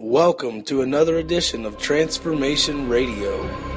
Welcome to another edition of Transformation Radio.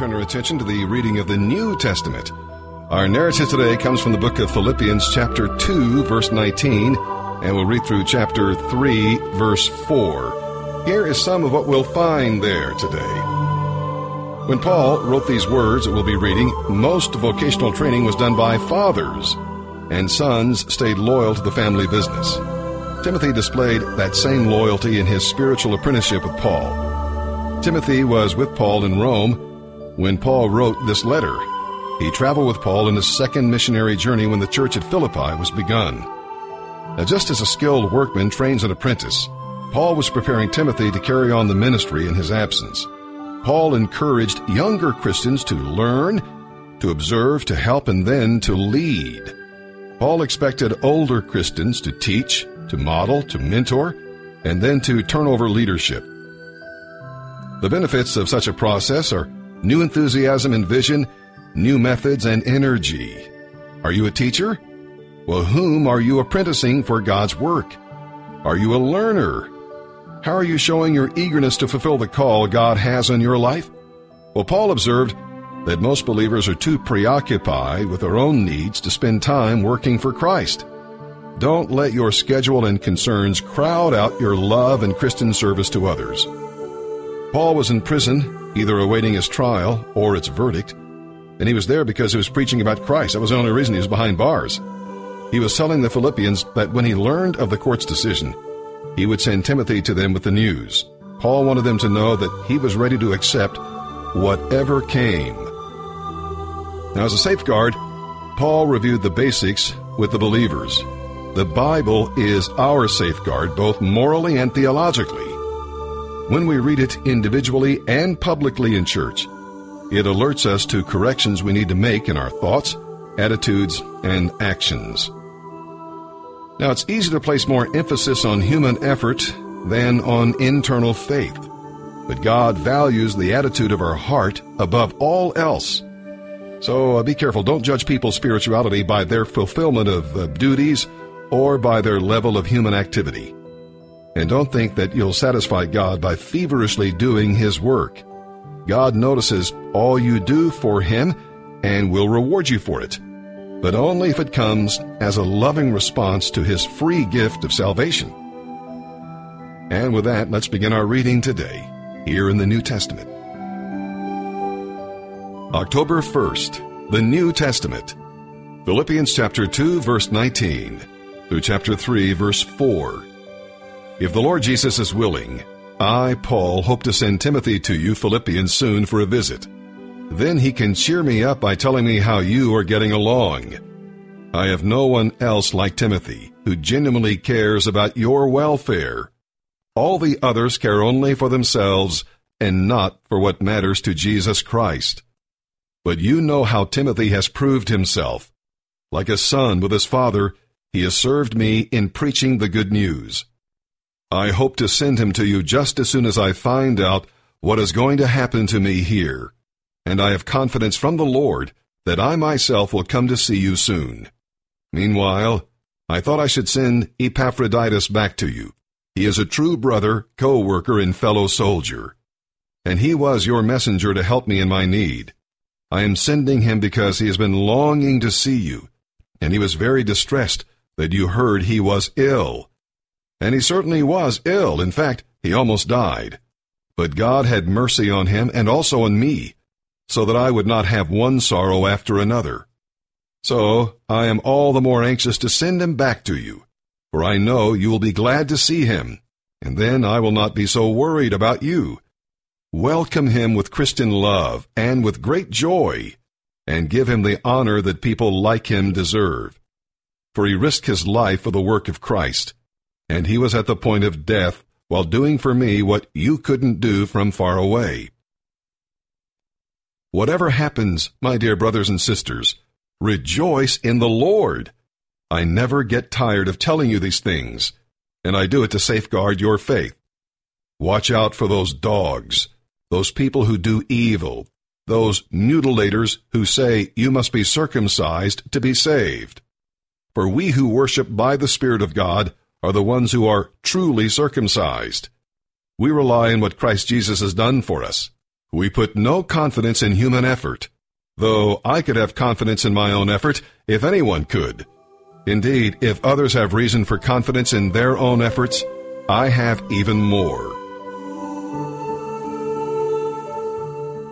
turn our attention to the reading of the New Testament. Our narrative today comes from the book of Philippians, chapter 2, verse 19, and we'll read through chapter 3, verse 4. Here is some of what we'll find there today. When Paul wrote these words that we'll be reading, most vocational training was done by fathers, and sons stayed loyal to the family business. Timothy displayed that same loyalty in his spiritual apprenticeship with Paul. Timothy was with Paul in Rome when Paul wrote this letter. He traveled with Paul in his second missionary journey when the church at Philippi was begun. Now, just as a skilled workman trains an apprentice, Paul was preparing Timothy to carry on the ministry in his absence. Paul encouraged younger Christians to learn, to observe, to help, and then to lead. Paul expected older Christians to teach, to model, to mentor, and then to turn over leadership. The benefits of such a process are new enthusiasm and vision, new methods and energy. Are you a teacher? Well, whom are you apprenticing for God's work? Are you a learner? How are you showing your eagerness to fulfill the call God has on your life? Well, Paul observed that most believers are too preoccupied with their own needs to spend time working for Christ. Don't let your schedule and concerns crowd out your love and Christian service to others. Paul was in prison, either awaiting his trial or its verdict, and he was there because he was preaching about Christ. That was the only reason he was behind bars. He was telling the Philippians that when he learned of the court's decision, he would send Timothy to them with the news. Paul wanted them to know that he was ready to accept whatever came. Now, as a safeguard, Paul reviewed the basics with the believers. The Bible is our safeguard, both morally and theologically. When we read it individually and publicly in church, it alerts us to corrections we need to make in our thoughts, attitudes, and actions. Now, it's easy to place more emphasis on human effort than on internal faith. But God values the attitude of our heart above all else. So uh, be careful. Don't judge people's spirituality by their fulfillment of uh, duties or by their level of human activity. And don't think that you'll satisfy God by feverishly doing His work. God notices all you do for Him and will reward you for it but only if it comes as a loving response to his free gift of salvation. And with that, let's begin our reading today, here in the New Testament. October 1st, the New Testament. Philippians chapter 2, verse 19, through chapter 3, verse 4. If the Lord Jesus is willing, I, Paul, hope to send Timothy to you, Philippians, soon for a visit then he can cheer me up by telling me how you are getting along. I have no one else like Timothy who genuinely cares about your welfare. All the others care only for themselves and not for what matters to Jesus Christ. But you know how Timothy has proved himself. Like a son with his father, he has served me in preaching the good news. I hope to send him to you just as soon as I find out what is going to happen to me here and I have confidence from the Lord that I myself will come to see you soon. Meanwhile, I thought I should send Epaphroditus back to you. He is a true brother, co-worker, and fellow soldier. And he was your messenger to help me in my need. I am sending him because he has been longing to see you, and he was very distressed that you heard he was ill. And he certainly was ill. In fact, he almost died. But God had mercy on him and also on me, so that I would not have one sorrow after another. So I am all the more anxious to send him back to you, for I know you will be glad to see him, and then I will not be so worried about you. Welcome him with Christian love and with great joy, and give him the honor that people like him deserve. For he risked his life for the work of Christ, and he was at the point of death while doing for me what you couldn't do from far away. Whatever happens, my dear brothers and sisters, rejoice in the Lord. I never get tired of telling you these things, and I do it to safeguard your faith. Watch out for those dogs, those people who do evil, those mutilators who say you must be circumcised to be saved. For we who worship by the Spirit of God are the ones who are truly circumcised. We rely on what Christ Jesus has done for us. We put no confidence in human effort, though I could have confidence in my own effort if anyone could. Indeed, if others have reason for confidence in their own efforts, I have even more.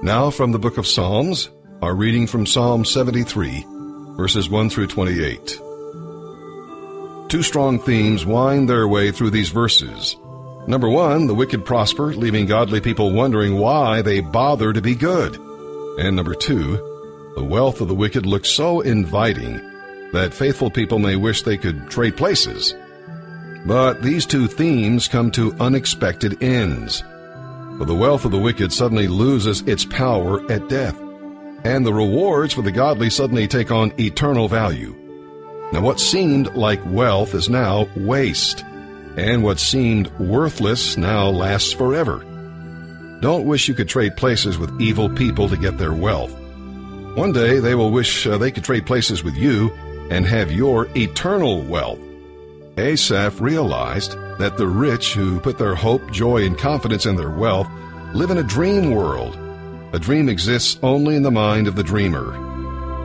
Now, from the book of Psalms, our reading from Psalm 73, verses 1 through 28. Two strong themes wind their way through these verses. Number one, the wicked prosper, leaving godly people wondering why they bother to be good. And number two, the wealth of the wicked looks so inviting that faithful people may wish they could trade places. But these two themes come to unexpected ends. For the wealth of the wicked suddenly loses its power at death, and the rewards for the godly suddenly take on eternal value. Now, what seemed like wealth is now waste and what seemed worthless now lasts forever. don't wish you could trade places with evil people to get their wealth. One day they will wish uh, they could trade places with you and have your eternal wealth. Asaph realized that the rich who put their hope, joy, and confidence in their wealth live in a dream world. A dream exists only in the mind of the dreamer.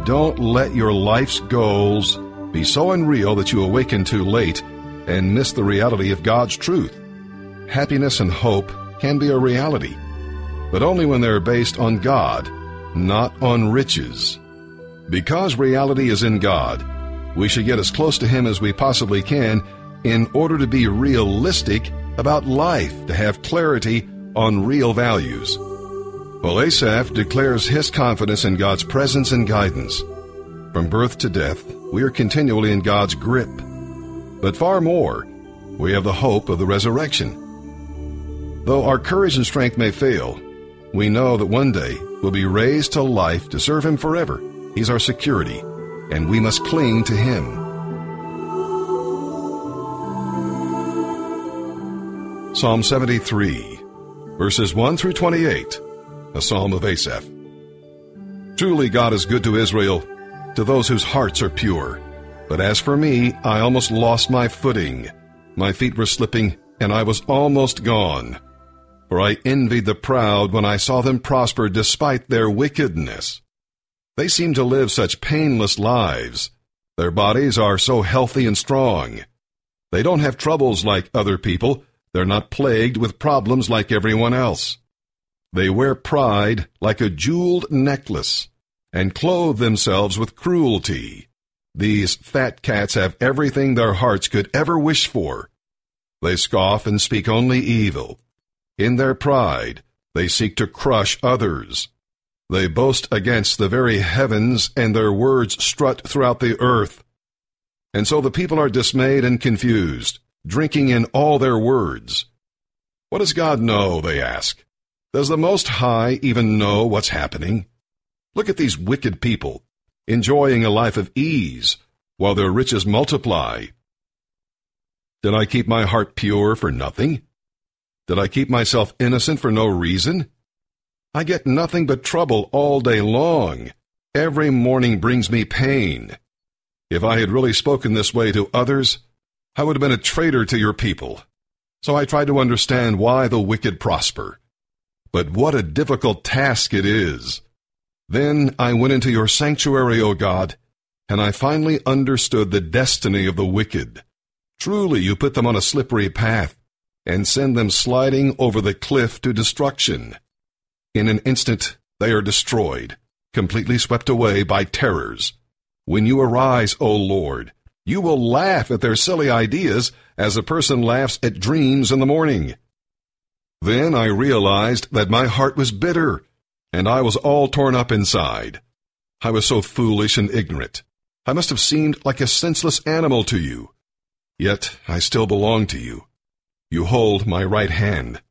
Don't let your life's goals be so unreal that you awaken too late and miss the reality of God's truth. Happiness and hope can be a reality, but only when they're based on God, not on riches. Because reality is in God, we should get as close to Him as we possibly can in order to be realistic about life, to have clarity on real values. Well, Asaph declares his confidence in God's presence and guidance. From birth to death, we are continually in God's grip. But far more, we have the hope of the resurrection. Though our courage and strength may fail, we know that one day we'll be raised to life to serve Him forever. He's our security, and we must cling to Him. Psalm 73, verses 1 through 28, a psalm of Asaph. Truly God is good to Israel, to those whose hearts are pure. But as for me, I almost lost my footing. My feet were slipping, and I was almost gone. For I envied the proud when I saw them prosper despite their wickedness. They seem to live such painless lives. Their bodies are so healthy and strong. They don't have troubles like other people. They're not plagued with problems like everyone else. They wear pride like a jeweled necklace and clothe themselves with cruelty. These fat cats have everything their hearts could ever wish for. They scoff and speak only evil. In their pride, they seek to crush others. They boast against the very heavens, and their words strut throughout the earth. And so the people are dismayed and confused, drinking in all their words. What does God know, they ask. Does the Most High even know what's happening? Look at these wicked people, enjoying a life of ease, while their riches multiply. Did I keep my heart pure for nothing? Did I keep myself innocent for no reason? I get nothing but trouble all day long. Every morning brings me pain. If I had really spoken this way to others, I would have been a traitor to your people. So I try to understand why the wicked prosper. But what a difficult task it is. Then I went into your sanctuary, O God, and I finally understood the destiny of the wicked. Truly, you put them on a slippery path and send them sliding over the cliff to destruction. In an instant, they are destroyed, completely swept away by terrors. When you arise, O Lord, you will laugh at their silly ideas as a person laughs at dreams in the morning. Then I realized that my heart was bitter, and I was all torn up inside. I was so foolish and ignorant. I must have seemed like a senseless animal to you. Yet I still belong to you. You hold my right hand.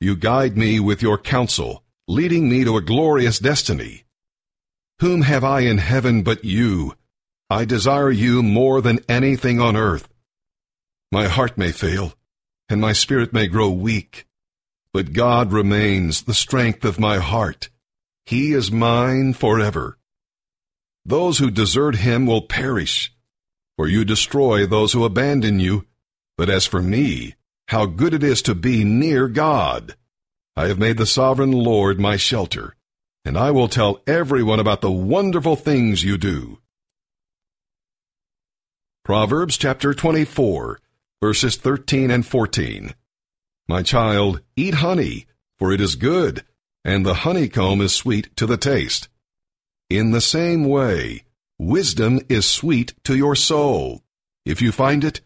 You guide me with your counsel, leading me to a glorious destiny. Whom have I in heaven but you? I desire you more than anything on earth. My heart may fail, and my spirit may grow weak, but God remains the strength of my heart. He is mine forever. Those who desert him will perish, for you destroy those who abandon you. But as for me, how good it is to be near God! I have made the sovereign Lord my shelter, and I will tell everyone about the wonderful things you do. Proverbs chapter 24, verses 13 and 14. My child, eat honey, for it is good, and the honeycomb is sweet to the taste. In the same way, wisdom is sweet to your soul. If you find it,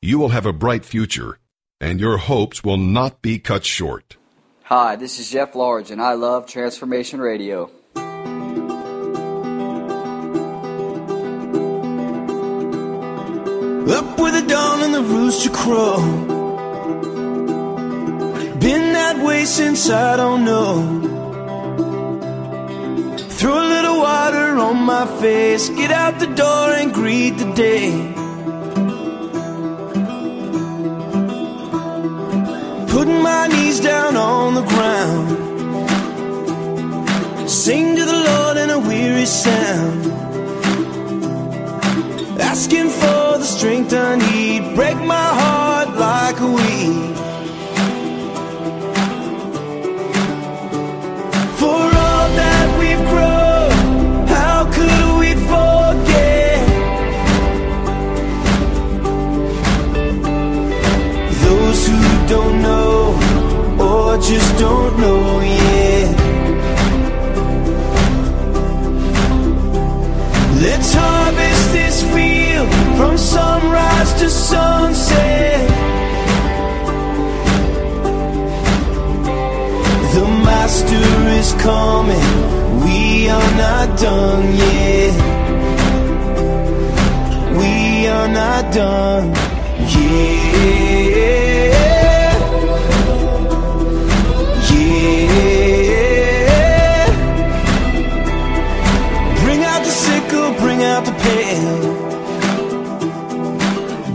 you will have a bright future, and your hopes will not be cut short. Hi, this is Jeff Large, and I love Transformation Radio. Up with the dawn and the rooster crow. That way since I don't know. Throw a little water on my face, get out the door and greet the day. Putting my knees down on the ground. Sing to the Lord in a weary sound. Asking for the strength I need. Break my heart like a weed. Just don't know yet. Let's harvest this field from sunrise to sunset. The master is coming, we are not done yet. We are not done yet.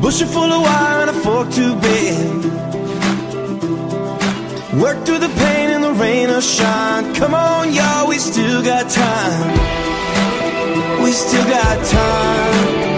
Bushel full of wire and a fork to bend. Work through the pain and the rain or shine. Come on, y'all, we still got time. We still got time.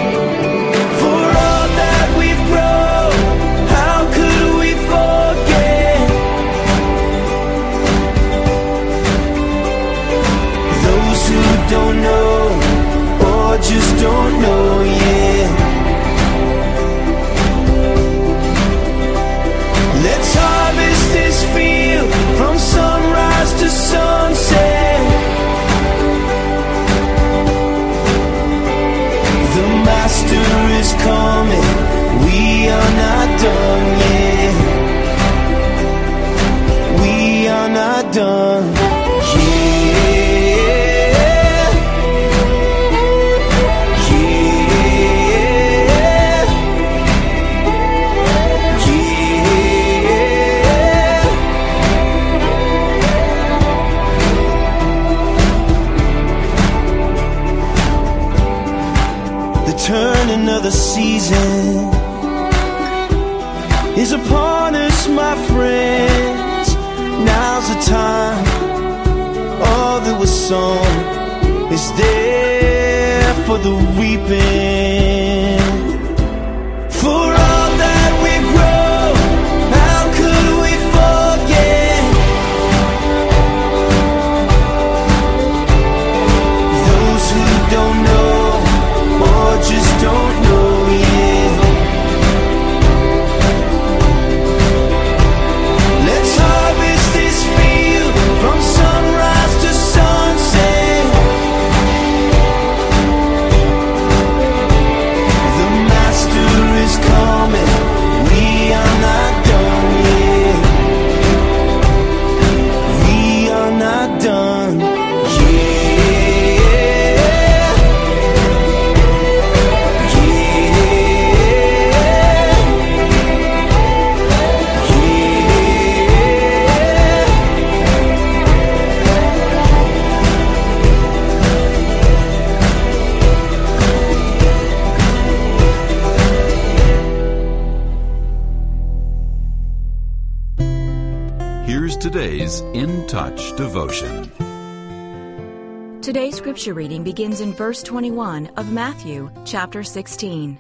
Scripture reading begins in verse 21 of Matthew chapter 16.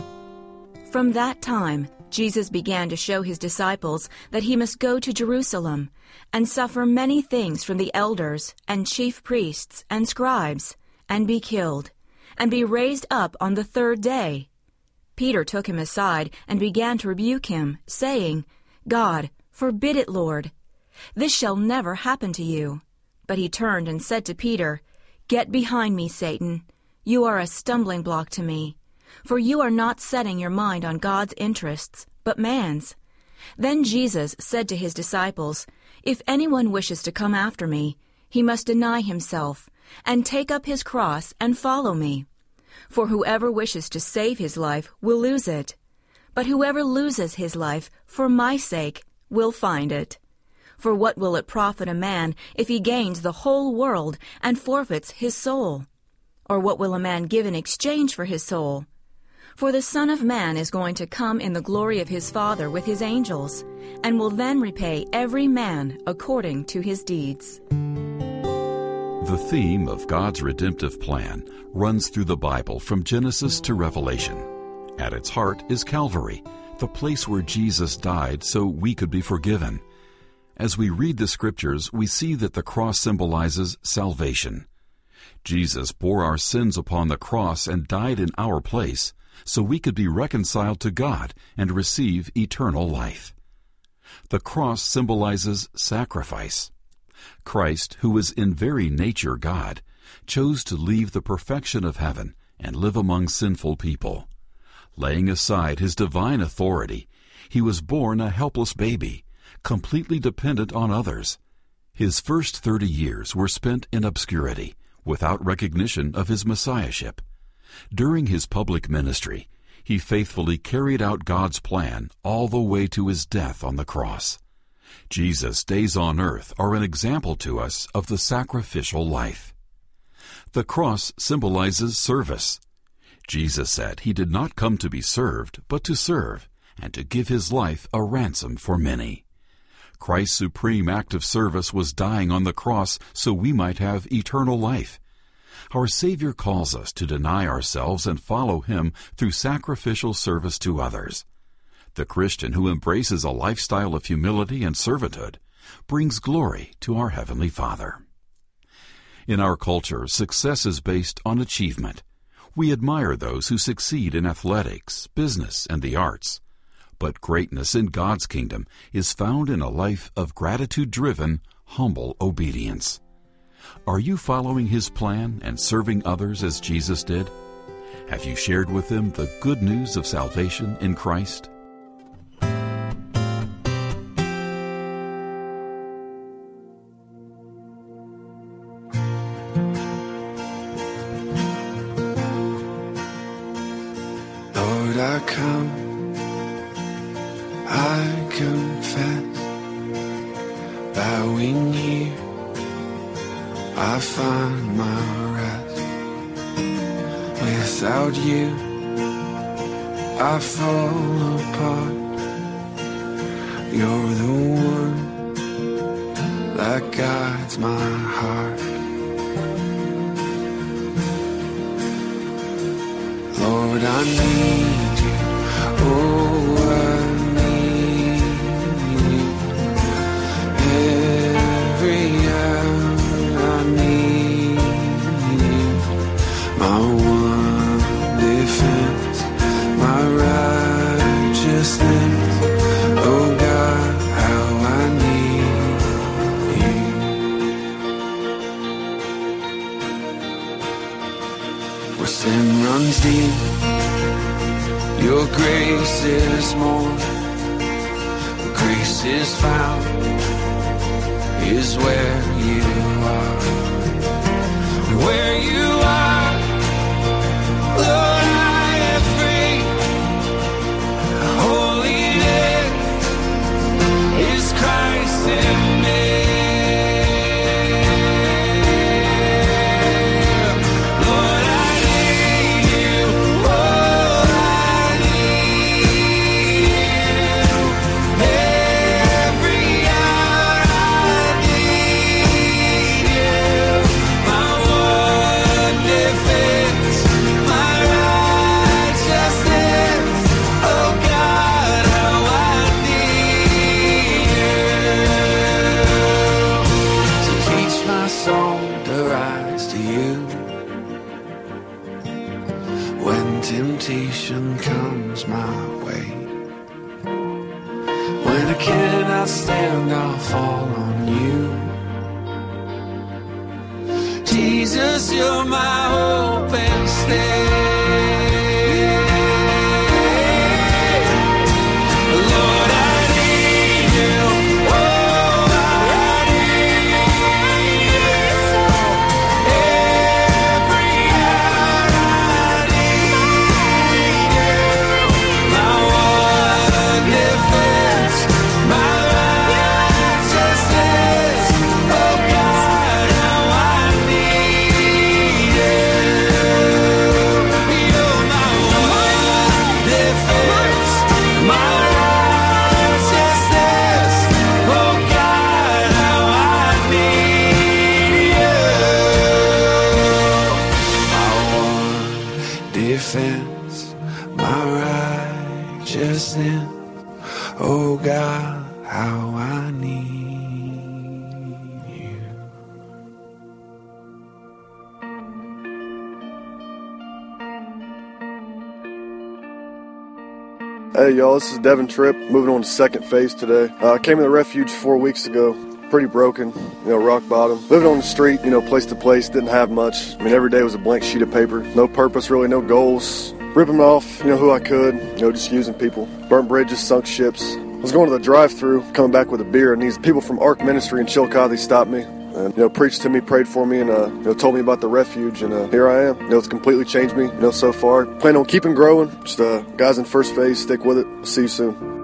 From that time, Jesus began to show his disciples that he must go to Jerusalem and suffer many things from the elders and chief priests and scribes, and be killed, and be raised up on the third day. Peter took him aside and began to rebuke him, saying, God, forbid it, Lord. This shall never happen to you. But he turned and said to Peter, Get behind me, Satan. You are a stumbling block to me, for you are not setting your mind on God's interests, but man's. Then Jesus said to his disciples, If anyone wishes to come after me, he must deny himself, and take up his cross and follow me. For whoever wishes to save his life will lose it, but whoever loses his life for my sake will find it. For what will it profit a man if he gains the whole world and forfeits his soul? Or what will a man give in exchange for his soul? For the Son of Man is going to come in the glory of his Father with his angels, and will then repay every man according to his deeds. The theme of God's redemptive plan runs through the Bible from Genesis to Revelation. At its heart is Calvary, the place where Jesus died so we could be forgiven. As we read the scriptures, we see that the cross symbolizes salvation. Jesus bore our sins upon the cross and died in our place so we could be reconciled to God and receive eternal life. The cross symbolizes sacrifice. Christ, who is in very nature God, chose to leave the perfection of heaven and live among sinful people. Laying aside his divine authority, he was born a helpless baby, completely dependent on others. His first thirty years were spent in obscurity, without recognition of his messiahship. During his public ministry, he faithfully carried out God's plan all the way to his death on the cross. Jesus' days on earth are an example to us of the sacrificial life. The cross symbolizes service. Jesus said he did not come to be served, but to serve, and to give his life a ransom for many. Christ's supreme act of service was dying on the cross so we might have eternal life. Our Savior calls us to deny ourselves and follow Him through sacrificial service to others. The Christian who embraces a lifestyle of humility and servanthood brings glory to our Heavenly Father. In our culture, success is based on achievement. We admire those who succeed in athletics, business, and the arts. But greatness in God's kingdom is found in a life of gratitude driven, humble obedience. Are you following His plan and serving others as Jesus did? Have you shared with them the good news of salvation in Christ? Lord, I come, bowing here, I find my rest. Without you, I fall apart. You're the one that guides my heart. Lord, I need you. Oh, I grace is more. Grace is found is where you are. Where y'all, this is Devin Tripp, moving on to second phase today. Uh, I came to the refuge four weeks ago, pretty broken, you know, rock bottom. Living on the street, you know, place to place, didn't have much. I mean, every day was a blank sheet of paper. No purpose, really, no goals. Ripping off, you know, who I could, you know, just using people. Burnt bridges, sunk ships. I was going to the drive through coming back with a beer, and these people from Ark Ministry in Chillicothe stopped me and you know preached to me, prayed for me, and uh, you know told me about the refuge, and uh, here I am. You know it's completely changed me. You know so far. Plan on keeping growing. Just uh, guys in first phase, stick with it. See you soon.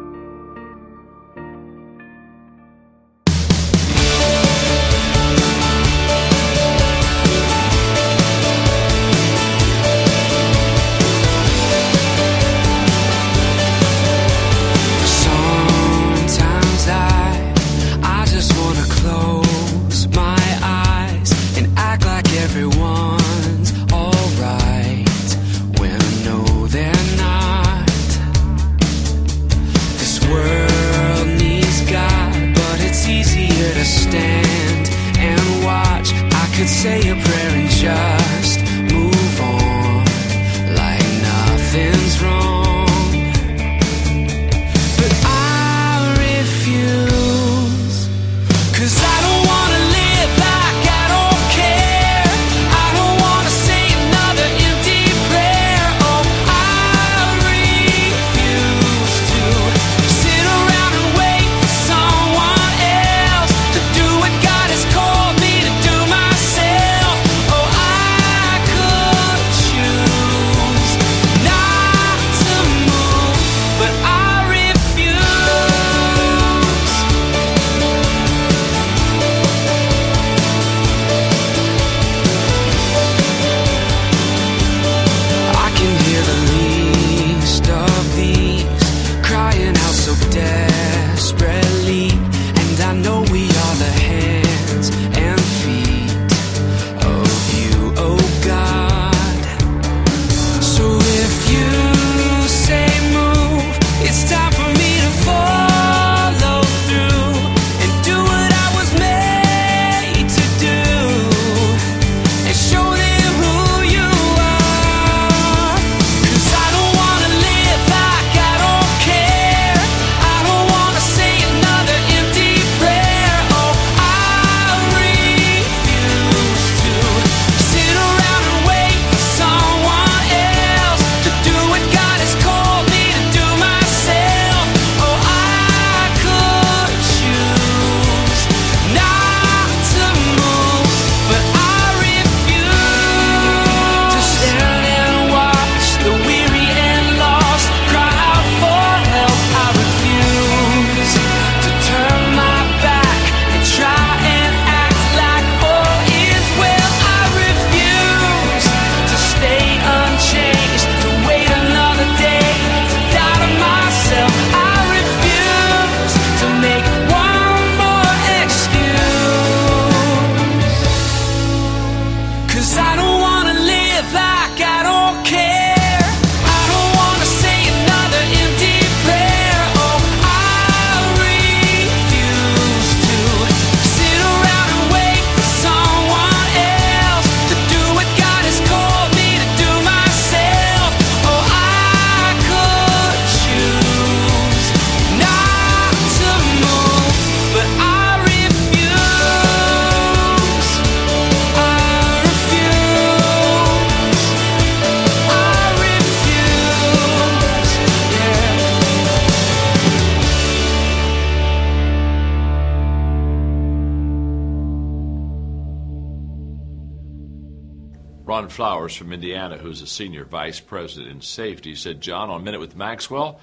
Ron Flowers from Indiana, who's a senior vice president in safety, said, John, on a Minute with Maxwell,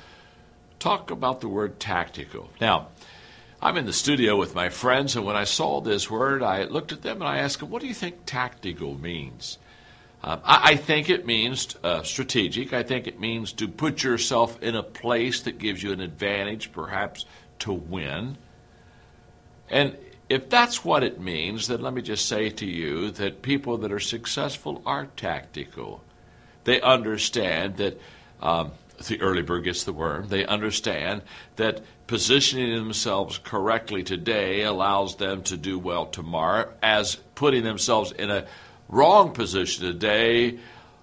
talk about the word tactical. Now, I'm in the studio with my friends, and when I saw this word, I looked at them and I asked them, What do you think tactical means? Um, I, I think it means uh, strategic. I think it means to put yourself in a place that gives you an advantage, perhaps to win. And if that's what it means, then let me just say to you that people that are successful are tactical. They understand that um, the early bird gets the worm. They understand that positioning themselves correctly today allows them to do well tomorrow, as putting themselves in a wrong position today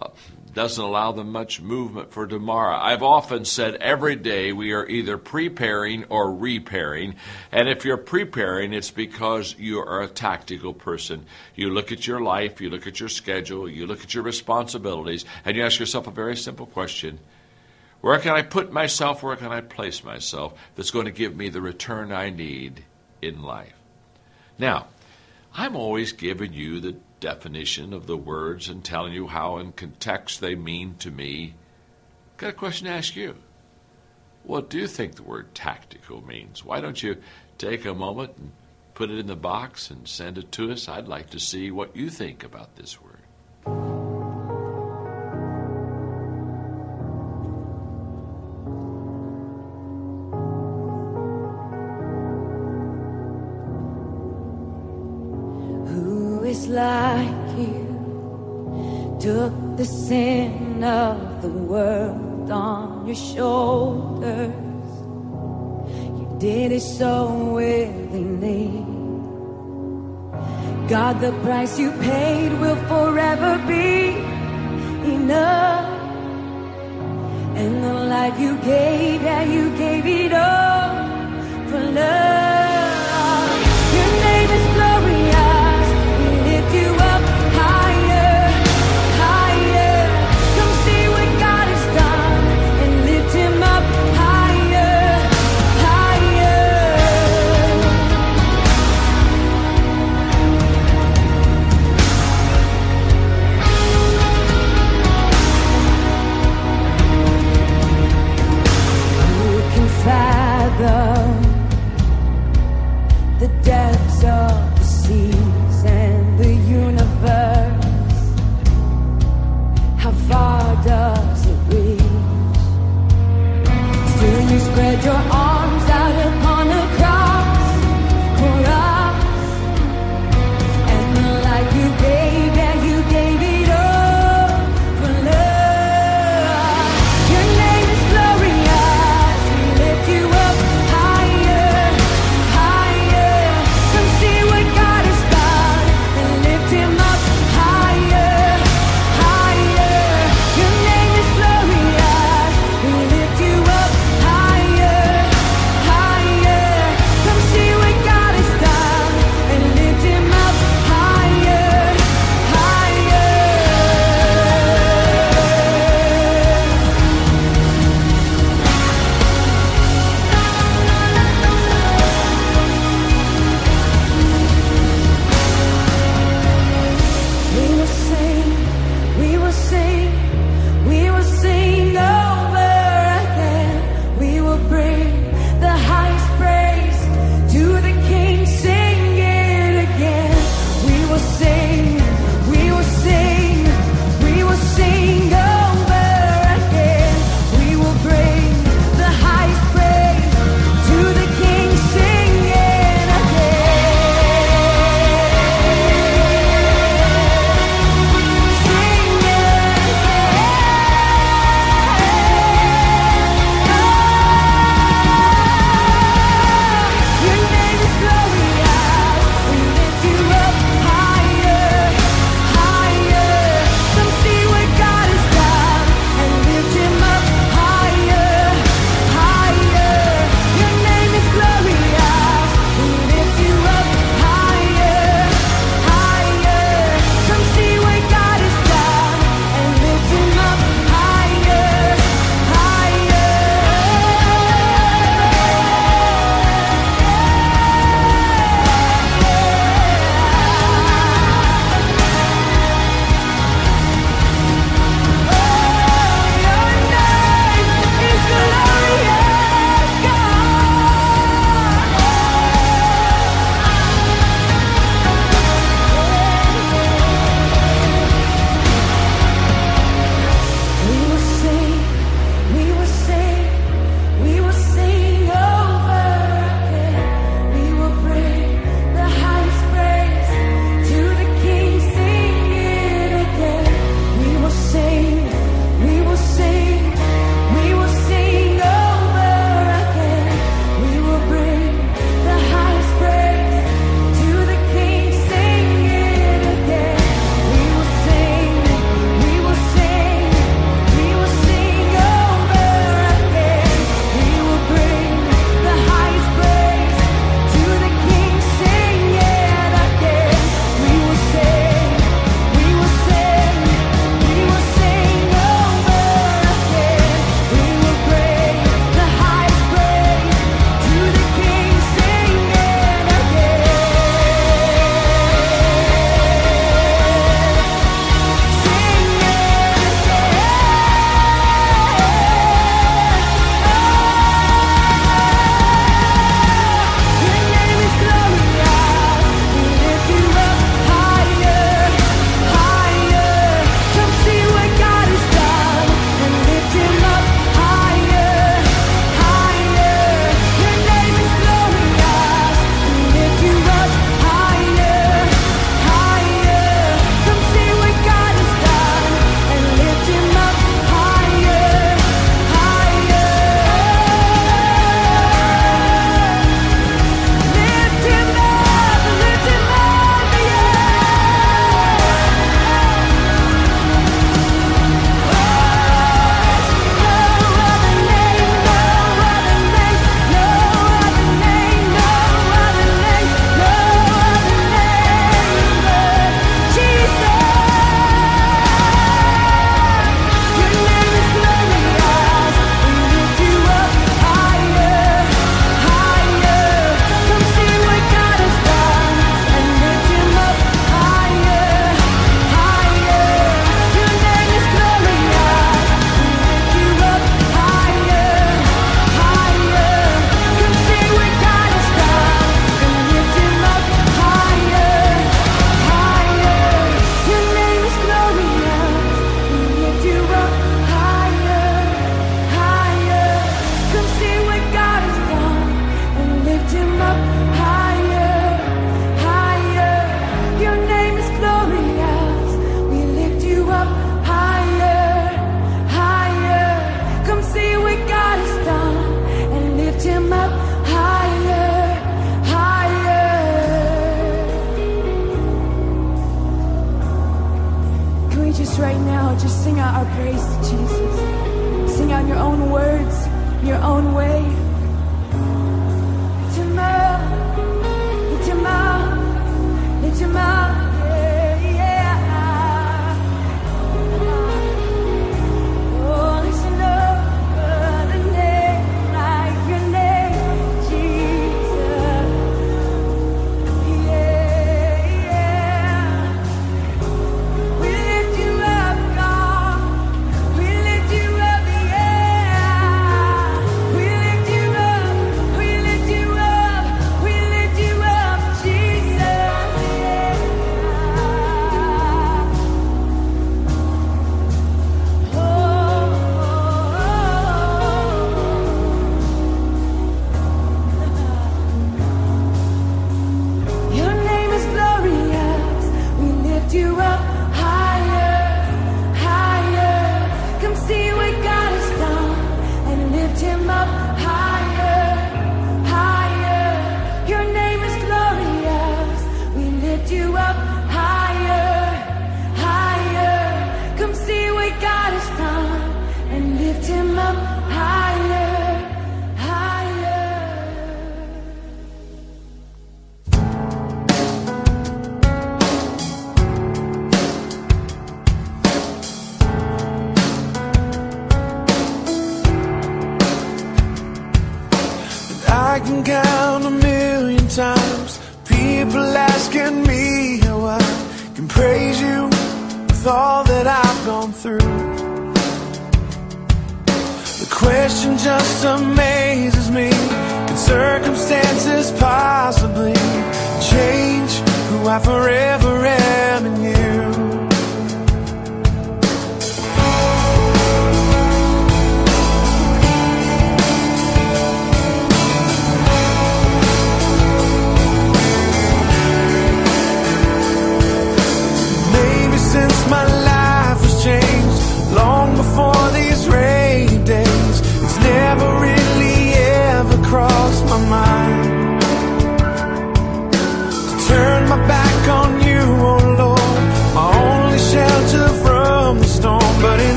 uh, doesn't allow them much movement for tomorrow. I've often said every day we are either preparing or repairing. And if you're preparing, it's because you are a tactical person. You look at your life, you look at your schedule, you look at your responsibilities, and you ask yourself a very simple question Where can I put myself? Where can I place myself that's going to give me the return I need in life? Now, I'm always giving you the definition of the words and telling you how in context they mean to me. Got a question to ask you. What do you think the word tactical means? Why don't you take a moment and put it in the box and send it to us? I'd like to see what you think about this word. Like you? Took the sin of the world on your shoulders. You did it so willingly. God, the price you paid will forever be enough. And the life you gave, yeah, you gave it all for love.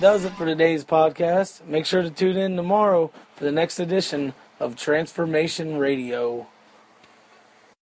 That does it for today's podcast. Make sure to tune in tomorrow for the next edition of Transformation Radio.